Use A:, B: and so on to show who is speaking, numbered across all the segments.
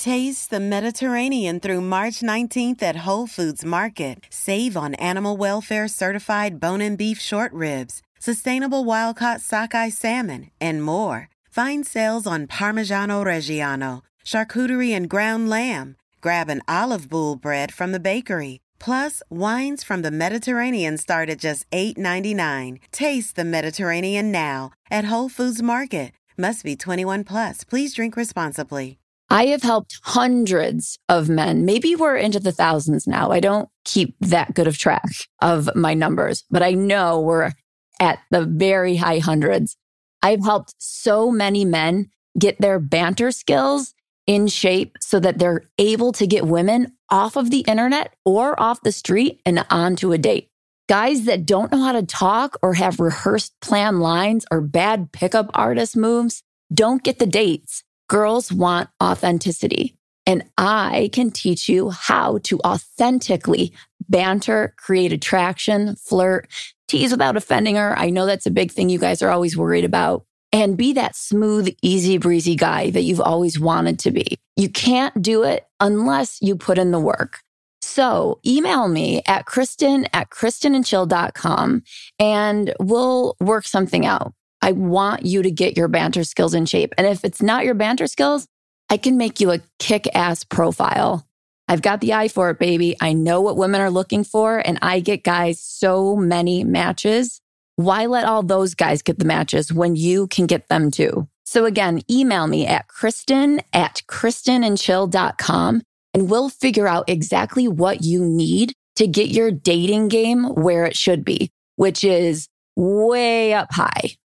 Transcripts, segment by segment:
A: Taste the Mediterranean through March 19th at Whole Foods Market. Save on animal welfare certified bone and beef short ribs, sustainable wild caught sockeye salmon, and more. Find sales on Parmigiano Reggiano, charcuterie and ground lamb. Grab an olive boule bread from the bakery. Plus, wines from the Mediterranean start at just $8.99. Taste the Mediterranean now at Whole Foods Market. Must be 21 plus. Please drink responsibly.
B: I have helped hundreds of men. Maybe we're into the thousands now. I don't keep that good of track of my numbers, but I know we're at the very high hundreds. I've helped so many men get their banter skills in shape so that they're able to get women off of the internet or off the street and onto a date. Guys that don't know how to talk or have rehearsed plan lines or bad pickup artist moves don't get the dates Girls want authenticity. And I can teach you how to authentically banter, create attraction, flirt, tease without offending her. I know that's a big thing you guys are always worried about. And be that smooth, easy breezy guy that you've always wanted to be. You can't do it unless you put in the work. So email me at Kristen at KristenandChill.com and we'll work something out. I want you to get your banter skills in shape. And if it's not your banter skills, I can make you a kick ass profile. I've got the eye for it, baby. I know what women are looking for, and I get guys so many matches. Why let all those guys get the matches when you can get them too? So again, email me at Kristen at KristenandChill.com and we'll figure out exactly what you need to get your dating game where it should be, which is way up high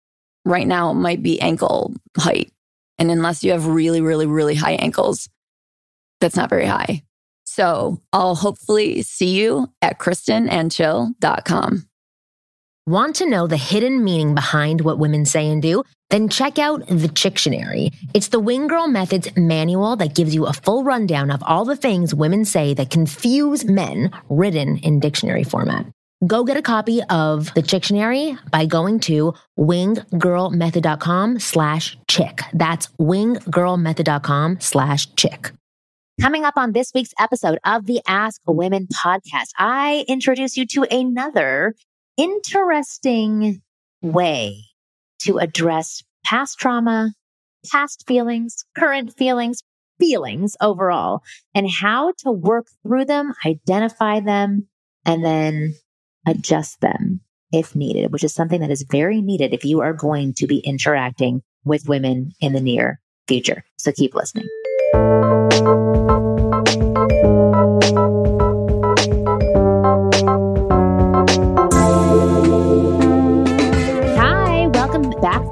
B: right now it might be ankle height. And unless you have really, really, really high ankles, that's not very high. So I'll hopefully see you at kristenandchill.com.
C: Want to know the hidden meaning behind what women say and do? Then check out the Chictionary. It's the Wing Girl Methods manual that gives you a full rundown of all the things women say that confuse men written in dictionary format. Go get a copy of the dictionary by going to winggirlmethod.com slash chick. That's winggirlmethod.com slash chick. Coming up on this week's episode of the Ask Women podcast, I introduce you to another interesting way to address past trauma, past feelings, current feelings, feelings overall, and how to work through them, identify them, and then adjust them if needed, which is something that is very needed if you are going to be interacting with women in the near future. So keep listening.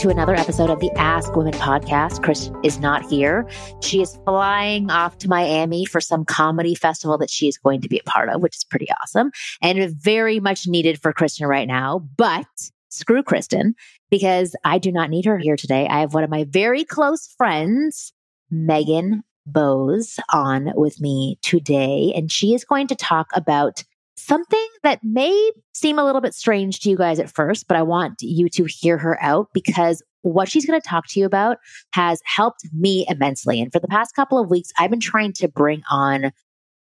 C: To another episode of the Ask Women podcast. Chris is not here. She is flying off to Miami for some comedy festival that she is going to be a part of, which is pretty awesome and very much needed for Kristen right now. But screw Kristen because I do not need her here today. I have one of my very close friends, Megan Bose, on with me today, and she is going to talk about something that may seem a little bit strange to you guys at first, but I want you to hear her out because what she's going to talk to you about has helped me immensely. And for the past couple of weeks, I've been trying to bring on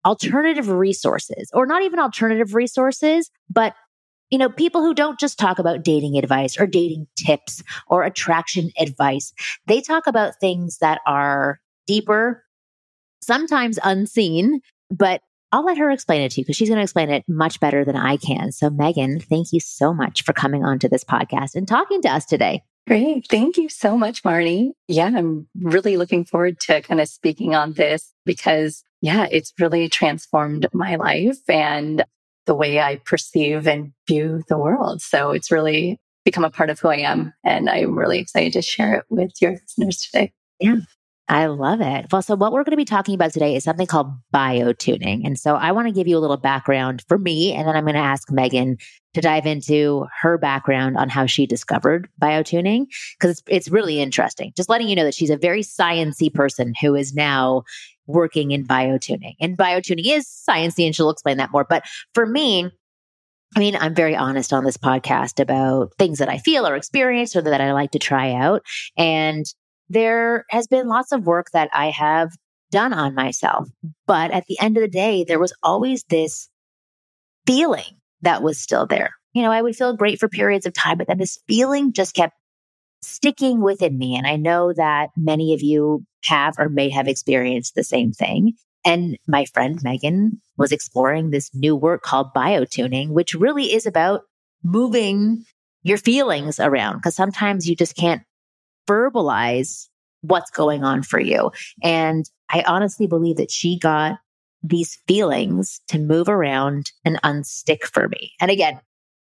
C: alternative resources or not even alternative resources, but you know, people who don't just talk about dating advice or dating tips or attraction advice. They talk about things that are deeper, sometimes unseen, but I'll let her explain it to you because she's going to explain it much better than I can. So, Megan, thank you so much for coming onto this podcast and talking to us today.
D: Great. Thank you so much, Marni. Yeah, I'm really looking forward to kind of speaking on this because, yeah, it's really transformed my life and the way I perceive and view the world. So it's really become a part of who I am. And I'm really excited to share it with your listeners today.
C: Yeah. I love it. Well, so what we're going to be talking about today is something called biotuning. And so I want to give you a little background for me, and then I'm going to ask Megan to dive into her background on how she discovered biotuning because it's, it's really interesting. Just letting you know that she's a very sciency person who is now working in biotuning. And biotuning is sciencey, and she'll explain that more. But for me, I mean, I'm very honest on this podcast about things that I feel or experience or that I like to try out. And there has been lots of work that I have done on myself. But at the end of the day, there was always this feeling that was still there. You know, I would feel great for periods of time, but then this feeling just kept sticking within me. And I know that many of you have or may have experienced the same thing. And my friend Megan was exploring this new work called biotuning, which really is about moving your feelings around because sometimes you just can't verbalize what's going on for you. And I honestly believe that she got these feelings to move around and unstick for me. And again,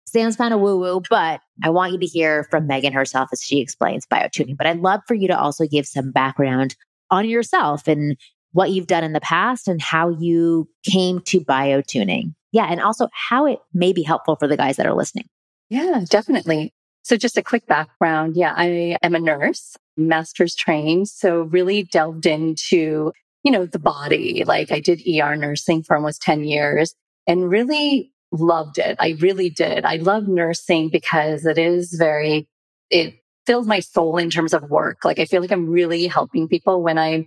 C: sounds kind of woo woo, but I want you to hear from Megan herself as she explains biotuning. But I'd love for you to also give some background on yourself and what you've done in the past and how you came to biotuning. Yeah. And also how it may be helpful for the guys that are listening.
D: Yeah, definitely. So just a quick background. Yeah, I am a nurse, master's trained. So really delved into, you know, the body. Like I did ER nursing for almost 10 years and really loved it. I really did. I love nursing because it is very, it fills my soul in terms of work. Like I feel like I'm really helping people when I'm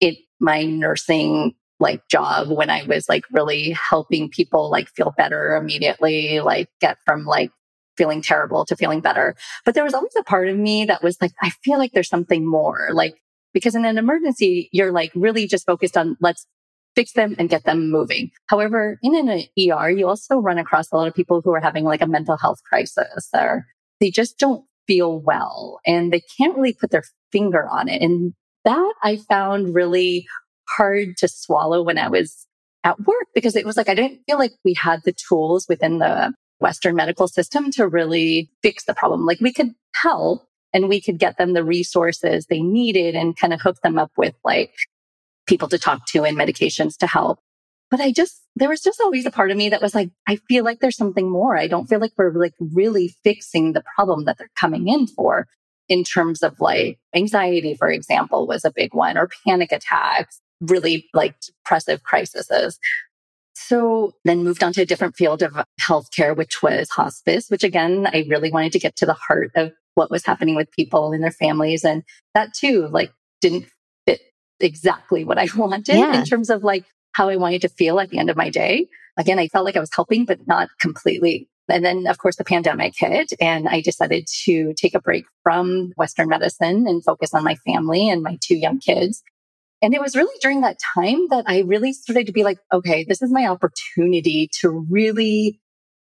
D: in my nursing like job when I was like really helping people like feel better immediately, like get from like feeling terrible to feeling better. But there was always a part of me that was like, I feel like there's something more. Like, because in an emergency, you're like really just focused on let's fix them and get them moving. However, in an ER, you also run across a lot of people who are having like a mental health crisis or they just don't feel well and they can't really put their finger on it. And that I found really hard to swallow when I was at work because it was like I didn't feel like we had the tools within the Western medical system to really fix the problem. Like we could help and we could get them the resources they needed and kind of hook them up with like people to talk to and medications to help. But I just, there was just always a part of me that was like, I feel like there's something more. I don't feel like we're like really fixing the problem that they're coming in for in terms of like anxiety, for example, was a big one or panic attacks, really like depressive crises. So then moved on to a different field of healthcare, which was hospice, which again, I really wanted to get to the heart of what was happening with people and their families. And that too, like didn't fit exactly what I wanted yeah. in terms of like how I wanted to feel at the end of my day. Again, I felt like I was helping, but not completely. And then, of course, the pandemic hit and I decided to take a break from Western medicine and focus on my family and my two young kids. And it was really during that time that I really started to be like, okay, this is my opportunity to really,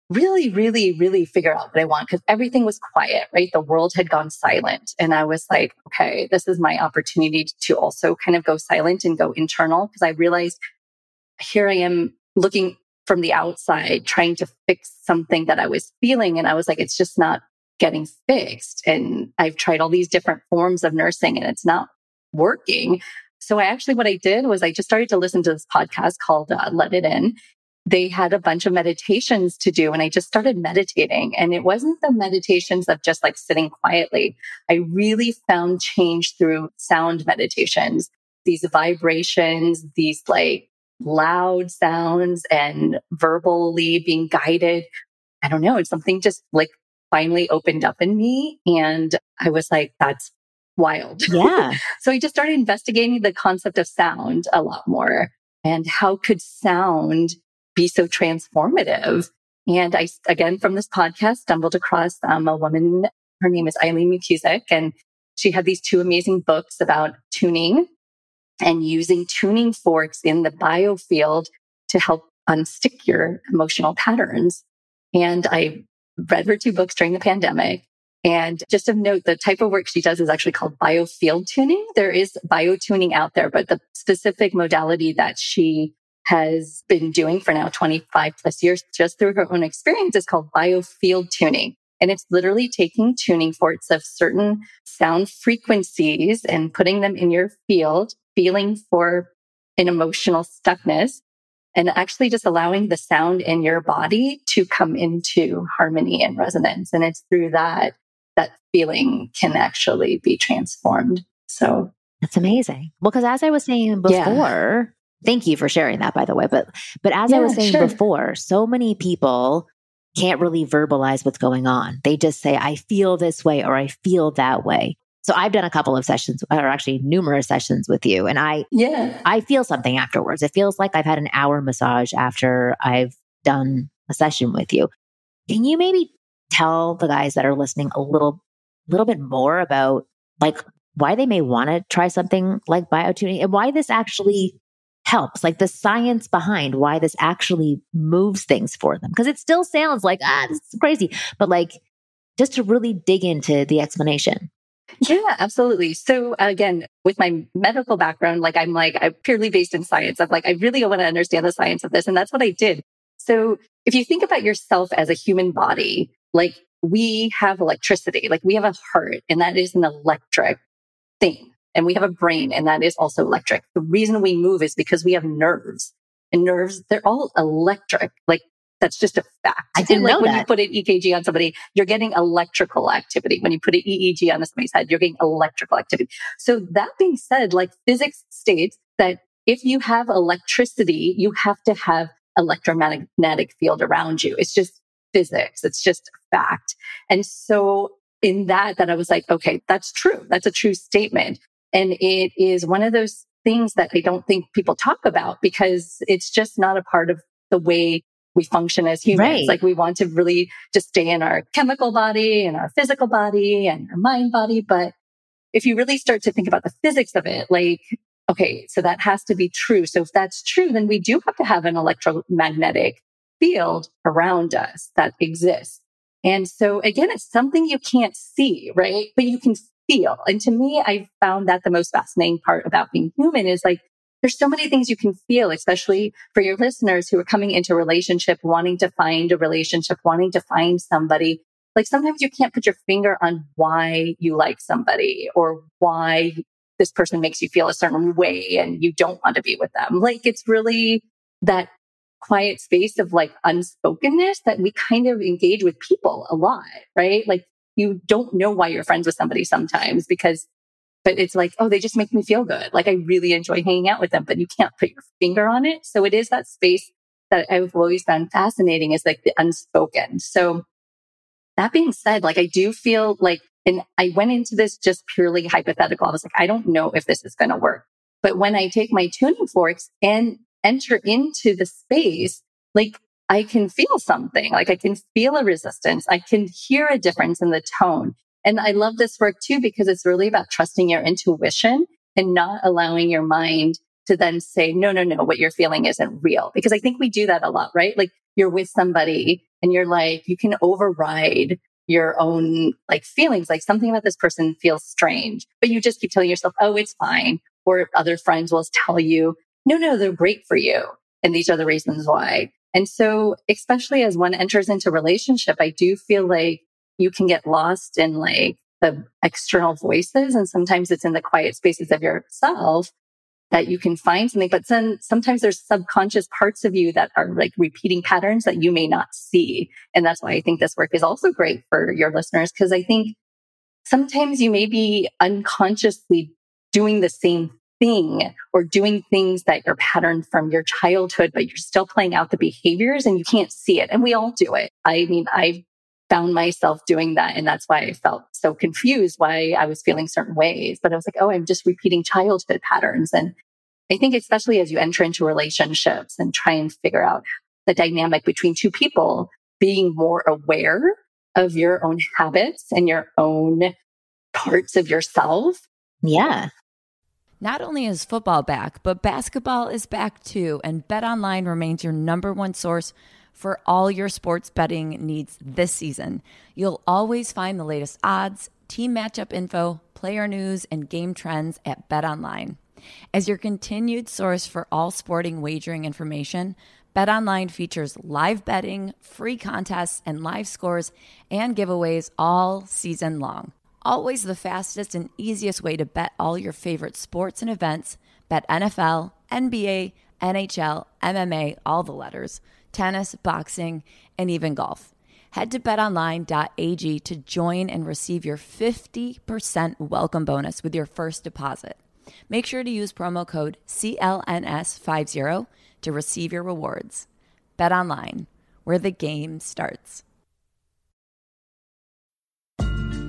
D: really, really, really figure out what I want because everything was quiet, right? The world had gone silent. And I was like, okay, this is my opportunity to also kind of go silent and go internal because I realized here I am looking from the outside, trying to fix something that I was feeling. And I was like, it's just not getting fixed. And I've tried all these different forms of nursing and it's not working. So I actually, what I did was I just started to listen to this podcast called uh, Let It In. They had a bunch of meditations to do and I just started meditating and it wasn't the meditations of just like sitting quietly. I really found change through sound meditations, these vibrations, these like loud sounds and verbally being guided. I don't know. It's something just like finally opened up in me. And I was like, that's wild.
C: Yeah.
D: so I just started investigating the concept of sound a lot more and how could sound be so transformative? And I, again, from this podcast, stumbled across um, a woman. Her name is Eileen McKusick, and she had these two amazing books about tuning and using tuning forks in the biofield to help unstick your emotional patterns. And I read her two books during the pandemic and just of note, the type of work she does is actually called biofield tuning. There is biotuning out there, but the specific modality that she has been doing for now 25 plus years, just through her own experience, is called biofield tuning. And it's literally taking tuning forks of certain sound frequencies and putting them in your field, feeling for an emotional stuckness and actually just allowing the sound in your body to come into harmony and resonance. And it's through that that feeling can actually be transformed. So
C: that's amazing. Well, because as I was saying before, yeah. thank you for sharing that, by the way. But but as yeah, I was saying sure. before, so many people can't really verbalize what's going on. They just say, I feel this way or I feel that way. So I've done a couple of sessions, or actually numerous sessions with you, and I
D: yeah
C: I feel something afterwards. It feels like I've had an hour massage after I've done a session with you. Can you maybe tell the guys that are listening a little little bit more about like why they may want to try something like biotuning and why this actually helps, like the science behind why this actually moves things for them. Because it still sounds like, ah, this is crazy, but like just to really dig into the explanation.
D: Yeah, absolutely. So again, with my medical background, like I'm like, I'm purely based in science. I'm like, I really want to understand the science of this. And that's what I did. So if you think about yourself as a human body, like we have electricity, like we have a heart and that is an electric thing. And we have a brain and that is also electric. The reason we move is because we have nerves and nerves, they're all electric. Like that's just a fact.
C: I didn't
D: like
C: know
D: when
C: that.
D: you put an EKG on somebody, you're getting electrical activity. When you put an EEG on somebody's head, you're getting electrical activity. So that being said, like physics states that if you have electricity, you have to have electromagnetic field around you. It's just physics. It's just a fact. And so in that, that I was like, okay, that's true. That's a true statement. And it is one of those things that I don't think people talk about because it's just not a part of the way we function as humans.
C: Right.
D: Like we want to really just stay in our chemical body and our physical body and our mind body. But if you really start to think about the physics of it, like, okay, so that has to be true. So if that's true, then we do have to have an electromagnetic field around us that exists. And so again, it's something you can't see, right? But you can feel. And to me, I found that the most fascinating part about being human is like, there's so many things you can feel, especially for your listeners who are coming into a relationship, wanting to find a relationship, wanting to find somebody. Like sometimes you can't put your finger on why you like somebody or why this person makes you feel a certain way and you don't want to be with them. Like it's really that quiet space of like unspokenness that we kind of engage with people a lot, right? Like you don't know why you're friends with somebody sometimes because, but it's like, oh, they just make me feel good. Like I really enjoy hanging out with them, but you can't put your finger on it. So it is that space that I've always found fascinating is like the unspoken. So that being said, like I do feel like, and I went into this just purely hypothetical. I was like, I don't know if this is going to work. But when I take my tuning forks and enter into the space, like I can feel something, like I can feel a resistance. I can hear a difference in the tone. And I love this work too, because it's really about trusting your intuition and not allowing your mind to then say, no, no, no, what you're feeling isn't real. Because I think we do that a lot, right? Like you're with somebody and you're like, you can override your own like feelings, like something about this person feels strange, but you just keep telling yourself, oh, it's fine. Or other friends will tell you, no, no, they're great for you. And these are the reasons why. And so, especially as one enters into relationship, I do feel like you can get lost in like the external voices. And sometimes it's in the quiet spaces of yourself that you can find something. But then sometimes there's subconscious parts of you that are like repeating patterns that you may not see. And that's why I think this work is also great for your listeners. Cause I think sometimes you may be unconsciously doing the same thing or doing things that are patterned from your childhood, but you're still playing out the behaviors and you can't see it. And we all do it. I mean, I found myself doing that. And that's why I felt so confused why I was feeling certain ways. But I was like, oh, I'm just repeating childhood patterns. And I think especially as you enter into relationships and try and figure out the dynamic between two people, being more aware of your own habits and your own parts of yourself.
C: Yeah.
B: Not only is football back, but basketball is back too, and BetOnline remains your number one source for all your sports betting needs this season. You'll always find the latest odds, team matchup info, player news, and game trends at BetOnline. As your continued source for all sporting wagering information, BetOnline features live betting, free contests, and live scores and giveaways all season long. Always the fastest and easiest way to bet all your favorite sports and events. Bet NFL, NBA, NHL, MMA, all the letters, tennis, boxing, and even golf. Head to betonline.ag to join and receive your 50% welcome bonus with your first deposit. Make sure to use promo code CLNS50 to receive your rewards. Bet online, where the game starts.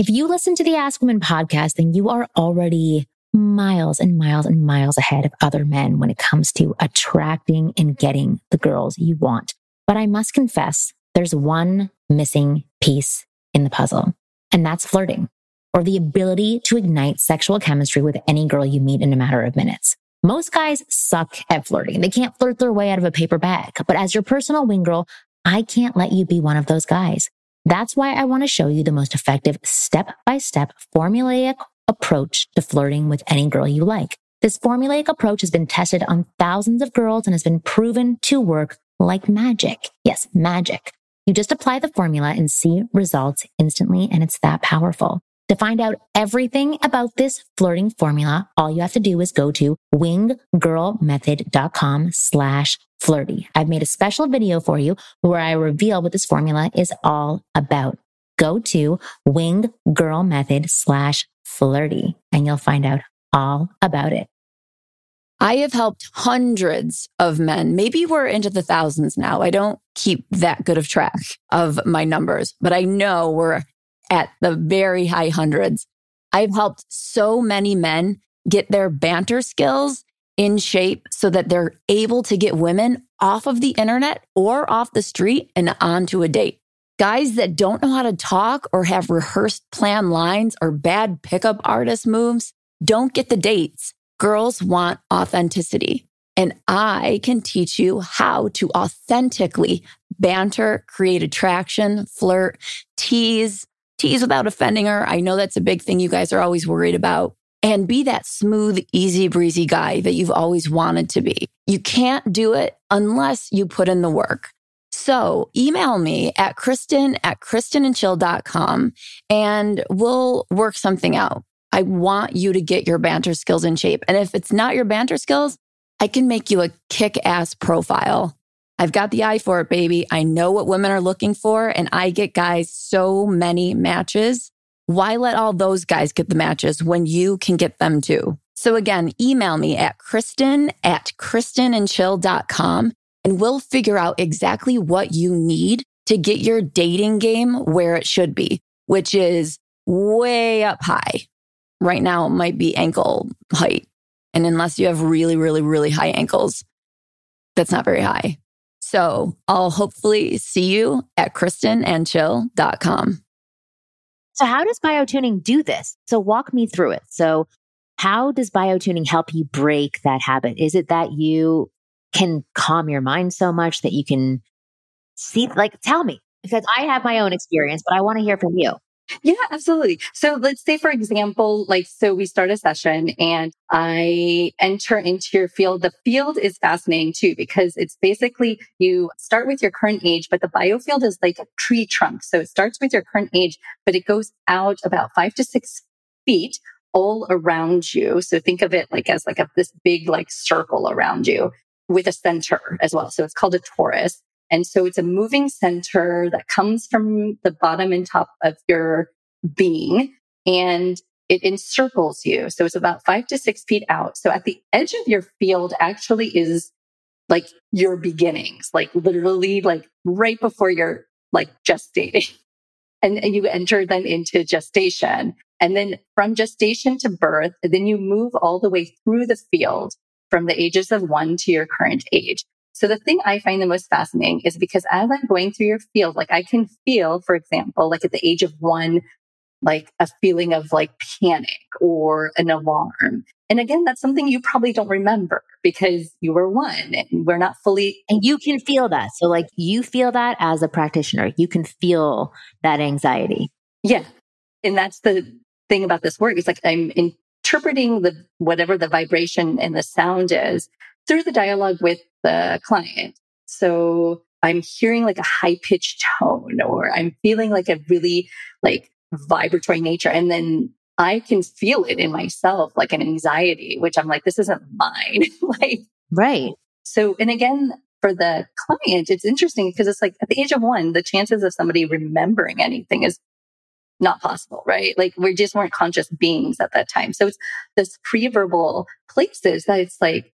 E: If you listen to the Ask Women podcast, then you are already miles and miles and miles ahead of other men when it comes to attracting and getting the girls you want. But I must confess, there's one missing piece in the puzzle, and that's flirting or the ability to ignite sexual chemistry with any girl you meet in a matter of minutes. Most guys suck at flirting. They can't flirt their way out of a paper bag. But as your personal wing girl, I can't let you be one of those guys. That's why I want to show you the most effective step by step formulaic approach to flirting with any girl you like. This formulaic approach has been tested on thousands of girls and has been proven to work like magic. Yes, magic. You just apply the formula and see results instantly, and it's that powerful. To find out everything about this flirting formula, all you have to do is go to winggirlmethod.com slash flirty. I've made a special video for you where I reveal what this formula is all about. Go to winggirlmethod slash flirty and you'll find out all about it.
B: I have helped hundreds of men. Maybe we're into the thousands now. I don't keep that good of track of my numbers, but I know we're at the very high hundreds. I've helped so many men get their banter skills in shape so that they're able to get women off of the internet or off the street and onto a date. Guys that don't know how to talk or have rehearsed plan lines or bad pickup artist moves don't get the dates. Girls want authenticity. And I can teach you how to authentically banter, create attraction, flirt, tease, tease without offending her. I know that's a big thing you guys are always worried about. And be that smooth, easy breezy guy that you've always wanted to be. You can't do it unless you put in the work. So email me at Kristen at KristenandChill.com and we'll work something out. I want you to get your banter skills in shape. And if it's not your banter skills, I can make you a kick ass profile I've got the eye for it, baby. I know what women are looking for, and I get guys so many matches. Why let all those guys get the matches when you can get them too? So again, email me at Kristen at KristenandChill.com and we'll figure out exactly what you need to get your dating game where it should be, which is way up high. Right now, it might be ankle height. And unless you have really, really, really high ankles, that's not very high. So I'll hopefully see you at kristenandchill.com.
E: So how does biotuning do this? So walk me through it. So how does biotuning help you break that habit? Is it that you can calm your mind so much that you can see, like, tell me, because I have my own experience, but I want to hear from you.
D: Yeah, absolutely. So let's say, for example, like, so we start a session and I enter into your field. The field is fascinating too, because it's basically you start with your current age, but the biofield is like a tree trunk. So it starts with your current age, but it goes out about five to six feet all around you. So think of it like as like a, this big like circle around you with a center as well. So it's called a torus. And so it's a moving center that comes from the bottom and top of your being and it encircles you. So it's about five to six feet out. So at the edge of your field actually is like your beginnings, like literally like right before you're like gestating. And you enter then into gestation. And then from gestation to birth, then you move all the way through the field from the ages of one to your current age. So the thing I find the most fascinating is because as I'm going through your field, like I can feel, for example, like at the age of one, like a feeling of like panic or an alarm. And again, that's something you probably don't remember because you were one and we're not fully.
E: And you can feel that. So like you feel that as a practitioner, you can feel that anxiety.
D: Yeah. And that's the thing about this work. It's like I'm interpreting the, whatever the vibration and the sound is through the dialogue with the client. So I'm hearing like a high pitched tone or I'm feeling like a really like vibratory nature. And then I can feel it in myself, like an anxiety, which I'm like, this isn't mine. like,
C: right.
D: So, and again, for the client, it's interesting because it's like at the age of one, the chances of somebody remembering anything is not possible, right? Like we just weren't conscious beings at that time. So it's this pre-verbal places that it's like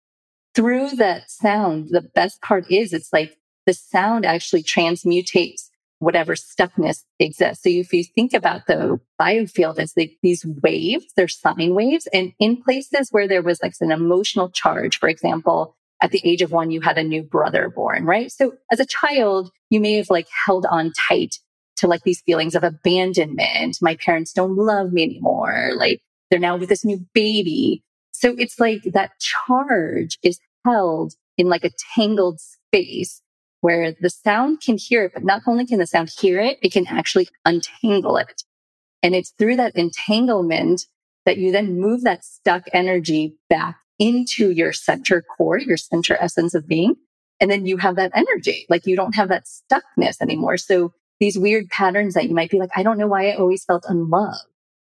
D: through that sound, the best part is it's like the sound actually transmutates whatever stuckness exists. So if you think about the biofield as the, these waves, they're sine waves. And in places where there was like an emotional charge, for example, at the age of one, you had a new brother born, right? So as a child, you may have like held on tight to like these feelings of abandonment. My parents don't love me anymore. Like they're now with this new baby. So it's like that charge is held in like a tangled space where the sound can hear it, but not only can the sound hear it, it can actually untangle it. And it's through that entanglement that you then move that stuck energy back into your center core, your center essence of being. And then you have that energy, like you don't have that stuckness anymore. So these weird patterns that you might be like, I don't know why I always felt unloved.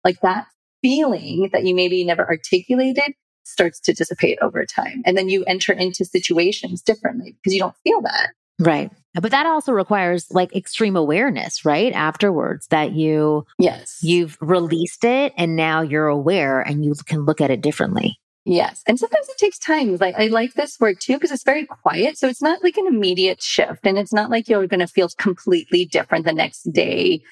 D: Like that feeling that you maybe never articulated starts to dissipate over time. And then you enter into situations differently because you don't feel that.
C: Right. But that also requires like extreme awareness, right? Afterwards that you
D: Yes.
C: You've released it and now you're aware and you can look at it differently.
D: Yes. And sometimes it takes time. Like I like this word too because it's very quiet. So it's not like an immediate shift and it's not like you're going to feel completely different the next day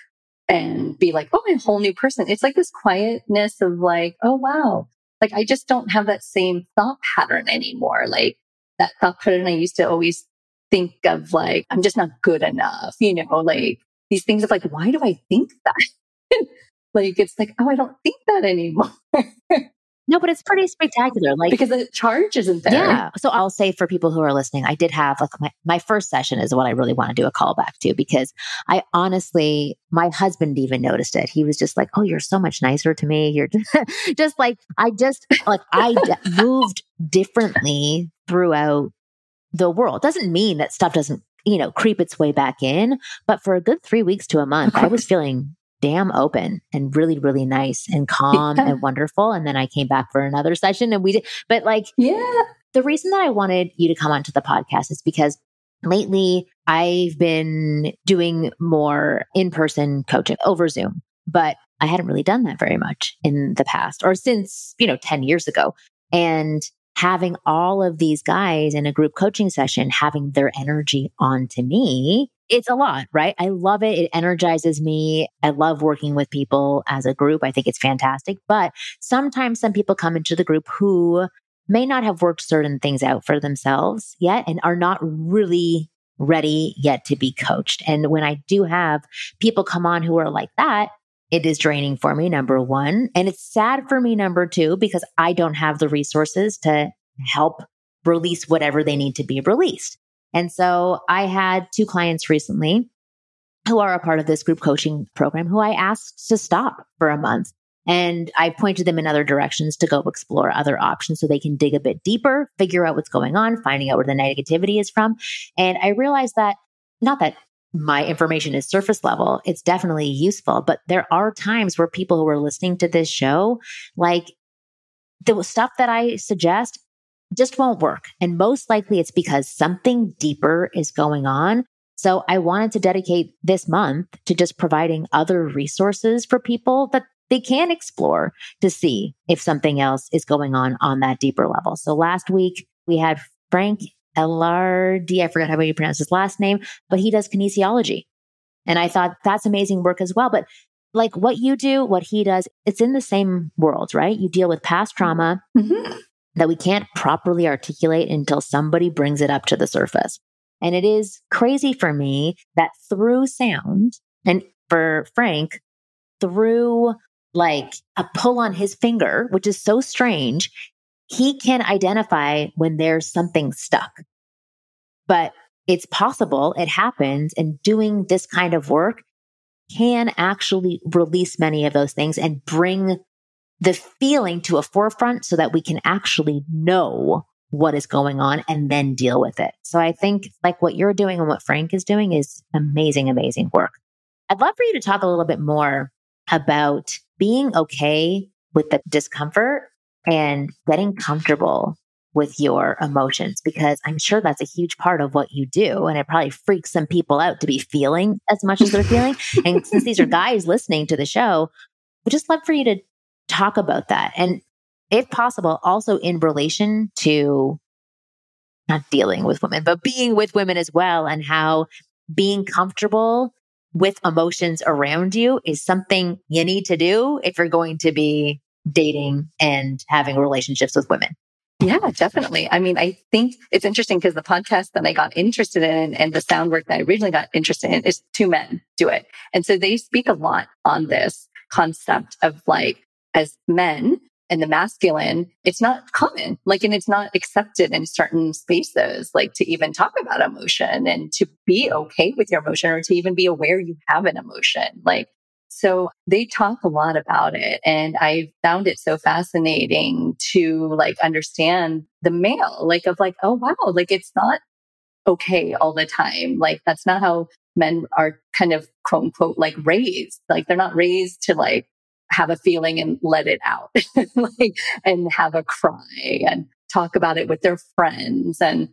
D: and be like, oh, I'm a whole new person. It's like this quietness of like, oh, wow. Like I just don't have that same thought pattern anymore. Like that thought pattern I used to always think of like, I'm just not good enough, you know, like these things of like, why do I think that? like, it's like, oh, I don't think that anymore.
C: No, but it's pretty spectacular. Like
D: because the charge isn't there.
C: Yeah. So I'll say for people who are listening, I did have like my, my first session is what I really want to do a callback to because I honestly, my husband even noticed it. He was just like, Oh, you're so much nicer to me. You're just like, I just like, I d- moved differently throughout the world. Doesn't mean that stuff doesn't, you know, creep its way back in. But for a good three weeks to a month, I was feeling damn open and really, really nice and calm yeah. and wonderful. And then I came back for another session and we did, but like,
D: yeah,
C: the reason that I wanted you to come onto the podcast is because lately I've been doing more in person coaching over Zoom, but I hadn't really done that very much in the past or since, you know, 10 years ago. And having all of these guys in a group coaching session having their energy onto me it's a lot, right? I love it. It energizes me. I love working with people as a group. I think it's fantastic. But sometimes some people come into the group who may not have worked certain things out for themselves yet and are not really ready yet to be coached. And when I do have people come on who are like that, it is draining for me, number one. And it's sad for me, number two, because I don't have the resources to help release whatever they need to be released. And so I had two clients recently who are a part of this group coaching program who I asked to stop for a month. And I pointed them in other directions to go explore other options so they can dig a bit deeper, figure out what's going on, finding out where the negativity is from. And I realized that not that my information is surface level, it's definitely useful, but there are times where people who are listening to this show, like the stuff that I suggest just won't work. And most likely it's because something deeper is going on. So I wanted to dedicate this month to just providing other resources for people that they can explore to see if something else is going on on that deeper level. So last week we had Frank LRD. I forgot how you pronounce his last name, but he does kinesiology. And I thought that's amazing work as well. But like what you do, what he does, it's in the same world, right? You deal with past trauma. Mm-hmm that we can't properly articulate until somebody brings it up to the surface. And it is crazy for me that through sound and for Frank, through like a pull on his finger, which is so strange, he can identify when there's something stuck. But it's possible, it happens, and doing this kind of work can actually release many of those things and bring the feeling to a forefront so that we can actually know what is going on and then deal with it. So I think like what you're doing and what Frank is doing is amazing, amazing work. I'd love for you to talk a little bit more about being okay with the discomfort and getting comfortable with your emotions because I'm sure that's a huge part of what you do. And it probably freaks some people out to be feeling as much as they're feeling. And since these are guys listening to the show, we just love for you to talk about that. And if possible, also in relation to not dealing with women, but being with women as well, and how being comfortable with emotions around you is something you need to do if you're going to be dating and having relationships with women.
D: Yeah, definitely. I mean, I think it's interesting because the podcast that I got interested in and the sound work that I originally got interested in is two men do it. And so they speak a lot on this concept of like, as men and the masculine, it's not common, like, and it's not accepted in certain spaces, like to even talk about emotion and to be okay with your emotion or to even be aware you have an emotion. Like, so they talk a lot about it. And I found it so fascinating to like understand the male, like of like, oh, wow, like it's not okay all the time. Like that's not how men are kind of quote unquote like raised. Like they're not raised to like have a feeling and let it out like and have a cry and talk about it with their friends and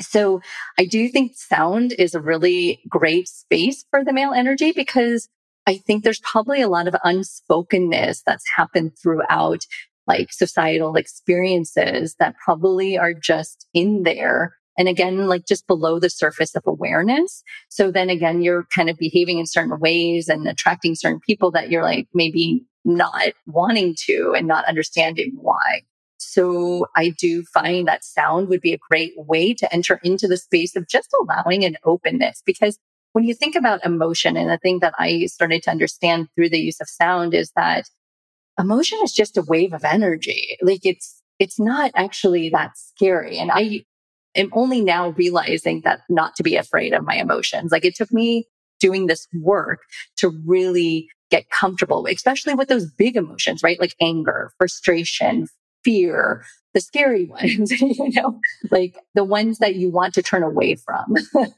D: so I do think sound is a really great space for the male energy because I think there's probably a lot of unspokenness that's happened throughout like societal experiences that probably are just in there. And again, like just below the surface of awareness. So then again, you're kind of behaving in certain ways and attracting certain people that you're like maybe not wanting to and not understanding why. So I do find that sound would be a great way to enter into the space of just allowing an openness because when you think about emotion and the thing that I started to understand through the use of sound is that emotion is just a wave of energy. Like it's, it's not actually that scary. And I am only now realizing that not to be afraid of my emotions. Like it took me doing this work to really get comfortable, especially with those big emotions, right? Like anger, frustration, fear, the scary ones, you know, like the ones that you want to turn away from.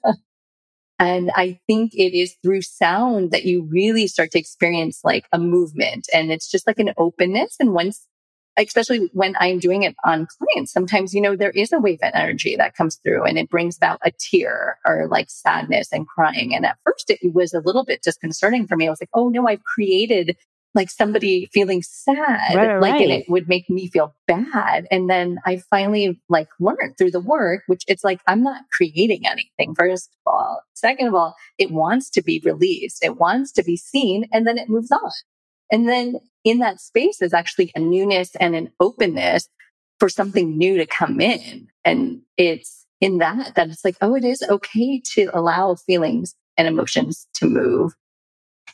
D: And I think it is through sound that you really start to experience like a movement and it's just like an openness. And once, especially when I'm doing it on clients, sometimes, you know, there is a wave of energy that comes through and it brings about a tear or like sadness and crying. And at first it was a little bit disconcerting for me. I was like, oh no, I've created like somebody feeling sad, right, like, right. and it would make me feel bad. And then I finally like learned through the work, which it's like, I'm not creating anything, first of all. Second of all, it wants to be released. It wants to be seen and then it moves on. And then in that space is actually a newness and an openness for something new to come in. And it's in that, that it's like, oh, it is okay to allow feelings and emotions to move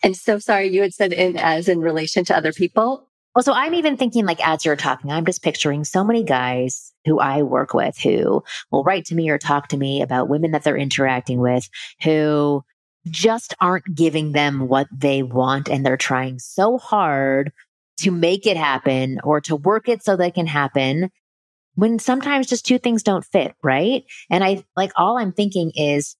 D: and so sorry, you had said in as in relation to other people.
C: Well, so I'm even thinking like as you're talking, I'm just picturing so many guys who I work with who will write to me or talk to me about women that they're interacting with who just aren't giving them what they want and they're trying so hard to make it happen or to work it so that it can happen when sometimes just two things don't fit, right? And I like all I'm thinking is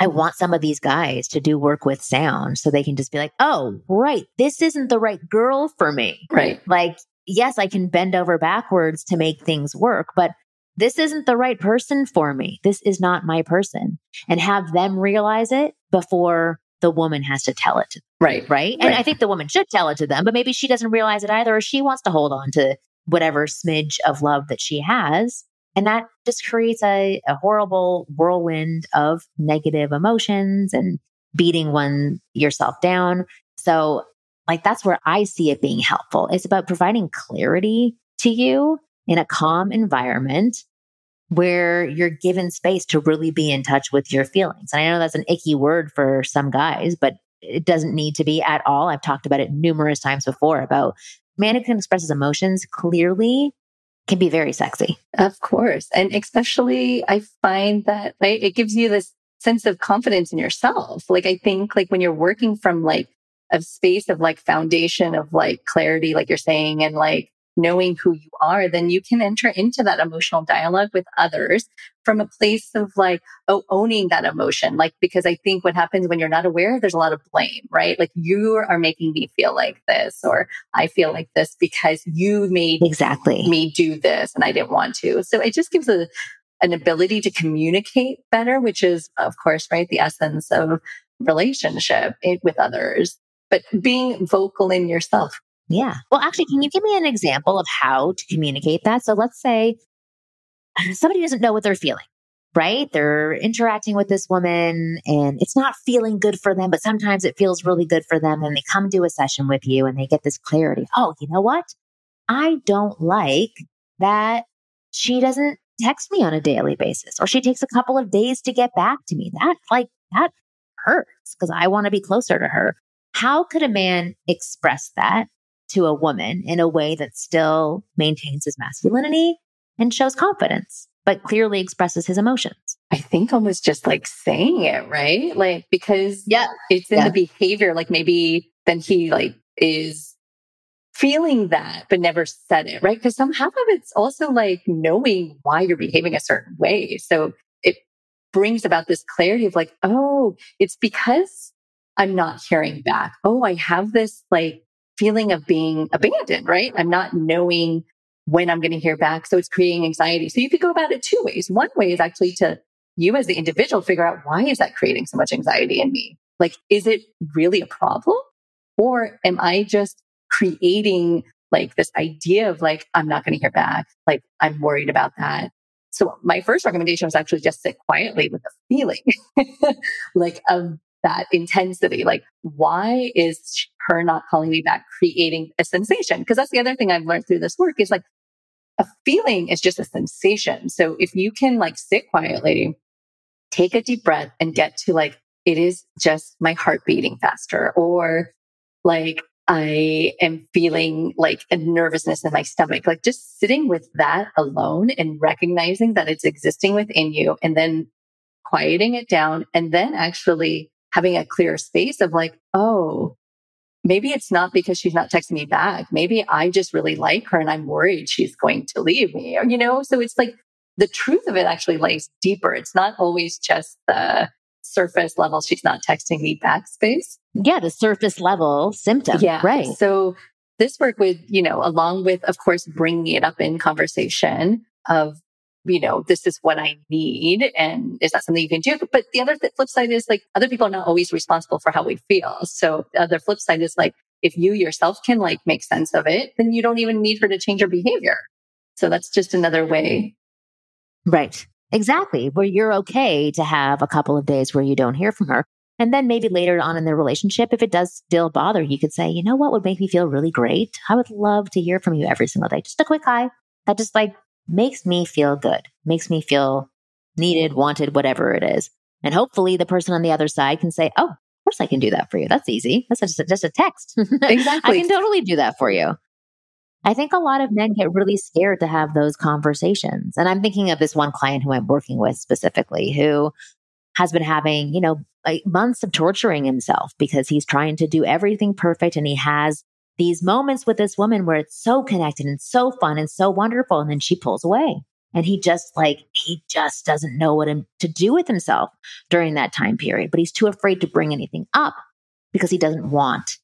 C: I want some of these guys to do work with sound so they can just be like, oh, right, this isn't the right girl for me.
D: Right.
C: Like, yes, I can bend over backwards to make things work, but this isn't the right person for me. This is not my person. And have them realize it before the woman has to tell it.
D: Right.
C: Right. And I think the woman should tell it to them, but maybe she doesn't realize it either, or she wants to hold on to whatever smidge of love that she has and that just creates a, a horrible whirlwind of negative emotions and beating one yourself down. So, like, that's where I see it being helpful. It's about providing clarity to you in a calm environment where you're given space to really be in touch with your feelings. And I know that's an icky word for some guys, but it doesn't need to be at all. I've talked about it numerous times before about man who can express his emotions clearly can be very sexy.
D: Of course. And especially I find that right, it gives you this sense of confidence in yourself. Like I think like when you're working from like a space of like foundation of like clarity, like you're saying, and like knowing who you are, then you can enter into that emotional dialogue with others from a place of like, oh, owning that emotion. Like, because I think what happens when you're not aware, there's a lot of blame, right? Like you are making me feel like this, or I feel like this because you made
C: exactly
D: me do this and I didn't want to. So it just gives a, an ability to communicate better, which is, of course, right, the essence of relationship with others, but being vocal in yourself.
C: Yeah. Well, actually, can you give me an example of how to communicate that? So let's say somebody doesn't know what they're feeling, right? They're interacting with this woman and it's not feeling good for them, but sometimes it feels really good for them. And they come to a session with you and they get this clarity. Oh, you know what? I don't like that she doesn't text me on a daily basis or she takes a couple of days to get back to me. That like that hurts because I want to be closer to her. How could a man express that to a woman in a way that still maintains his masculinity and shows confidence, but clearly expresses his emotions?
D: I think almost just like saying it, right? Like, because yeah, it's in yeah. the behavior. Like maybe then he like is feeling that, but never said it, right? Because some half of it's also like knowing why you're behaving a certain way. So it brings about this clarity of like, oh, it's because I'm not hearing back. Oh, I have this like feeling of being abandoned, right? I'm not knowing when I'm going to hear back. So it's creating anxiety. So you could go about it two ways. One way is actually to you as the individual figure out why is that creating so much anxiety in me? Like, is it really a problem? Or am I just creating like this idea of like, I'm not going to hear back. Like, I'm worried about that. So my first recommendation was actually just sit quietly with the feeling, like of that intensity. Like, why is her not calling me back creating a sensation? Because that's the other thing I've learned through this work is like a feeling is just a sensation. So if you can like sit quietly, take a deep breath and get to like, it is just my heart beating faster or like I am feeling like a nervousness in my stomach. Like just sitting with that alone and recognizing that it's existing within you and then quieting it down and then actually having a clear space of like, oh, maybe it's not because she's not texting me back. Maybe I just really like her and I'm worried she's going to leave me, or, you know? So it's like the truth of it actually lays deeper. It's not always just the surface level. She's not texting me back space.
C: Yeah, the surface level symptom. Yeah. Right.
D: So this work would, you know, along with, of course, bringing it up in conversation of, you know, this is what I need. And is that something you can do? But the other th- flip side is like other people are not always responsible for how we feel. So the other flip side is like, if you yourself can like make sense of it, then you don't even need her to change her behavior. So that's just another way.
C: Right. Exactly. Where you're okay to have a couple of days where you don't hear from her. And then maybe later on in the relationship, if it does still bother, you could say, you know what would make me feel really great? I would love to hear from you every single day. Just a quick hi. That just like makes me feel good, makes me feel needed, mm-hmm. wanted, whatever it is. And hopefully the person on the other side can say, oh, of course I can do that for you. That's easy. That's just a, just a text.
D: Exactly.
C: I can totally do that for you. I think a lot of men get really scared to have those conversations. And I'm thinking of this one client who I'm working with specifically who has been having, you know, like months of torturing himself because he's trying to do everything perfect and he has these moments with this woman where it's so connected and so fun and so wonderful and then she pulls away and he just like he just doesn't know what to do with himself during that time period but he's too afraid to bring anything up because he doesn't want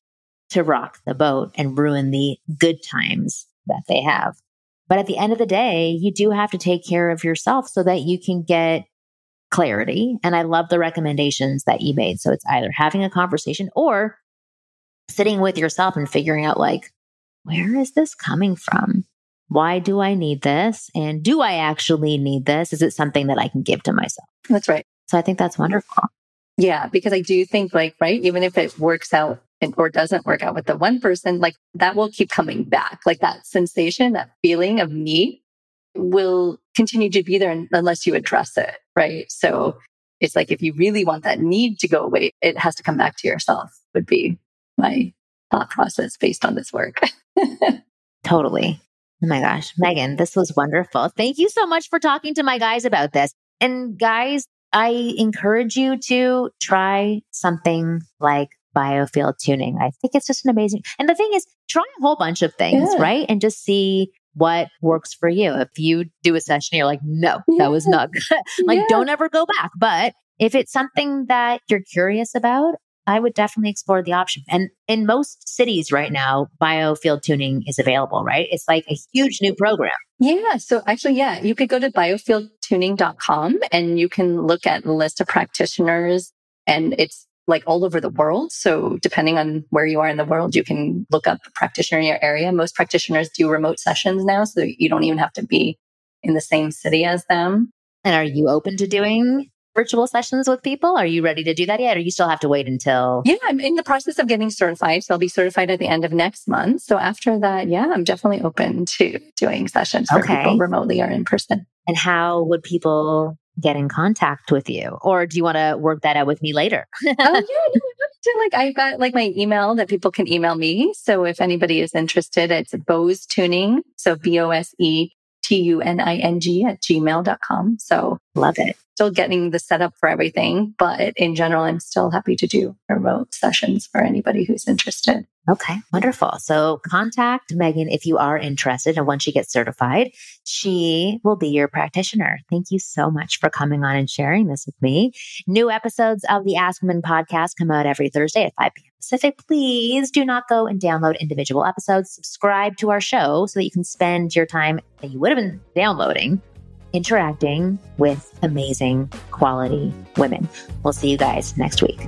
C: to rock the boat and ruin the good times that they have. But at the end of the day, you do have to take care of yourself so that you can get clarity. And I love the recommendations that you made. So it's either having a conversation or sitting with yourself and figuring out, like, where is this coming from? Why do I need this? And do I actually need this? Is it something that I can give to myself?
D: That's right.
C: So I think that's wonderful.
D: Yeah, because I do think like, right, even if it works out and, or doesn't work out with the one person, like that will keep coming back. Like that sensation, that feeling of need will continue to be there unless you address it. Right. So it's like if you really want that need to go away, it has to come back to yourself, would be my thought process based on this work.
C: totally. Oh my gosh, Megan, this was wonderful. Thank you so much for talking to my guys about this. And guys, I encourage you to try something like biofield tuning. I think it's just an amazing. And the thing is, try a whole bunch of things,
D: Yeah.
C: right? And just see what works for you. If you do a session, you're like, no, that was
D: Yeah.
C: not good. like,
D: Yeah.
C: don't ever go back. But if it's something that you're curious about, I would definitely explore the option. And in most cities right now, biofield tuning is available, right? It's like a huge new program.
D: Yeah. So actually, yeah, you could go to biofieldtuning.com and you can look at the list of practitioners and it's like all over the world. So depending on where you are in the world, you can look up a practitioner in your area. Most practitioners do remote sessions now, so you don't even have to be in the same city as them.
C: And are you open to doing virtual sessions with people? Are you ready to do that yet? Or you still have to wait until?
D: Yeah, I'm in the process of getting certified. So I'll be certified at the end of next month. So after that, yeah, I'm definitely open to doing sessions for
C: Okay.
D: people remotely or in person.
C: And how would people get in contact with you? Or do you want to work that out with me later?
D: oh yeah, no, to like I've got like my email that people can email me. So if anybody is interested, it's Bose Tuning. So B O S E T U N I N G at gmail.com. So
C: Love it.
D: still getting the setup for everything. But in general, I'm still happy to do remote sessions for anybody who's interested.
C: Okay, wonderful. So contact Megan if you are interested. And once she gets certified, she will be your practitioner. Thank you so much for coming on and sharing this with me. New episodes of the Ask Women podcast come out every Thursday at 5 p.m. Pacific. Please do not go and download individual episodes. Subscribe to our show so that you can spend your time that you would have been downloading interacting with amazing quality women. We'll see you guys next week.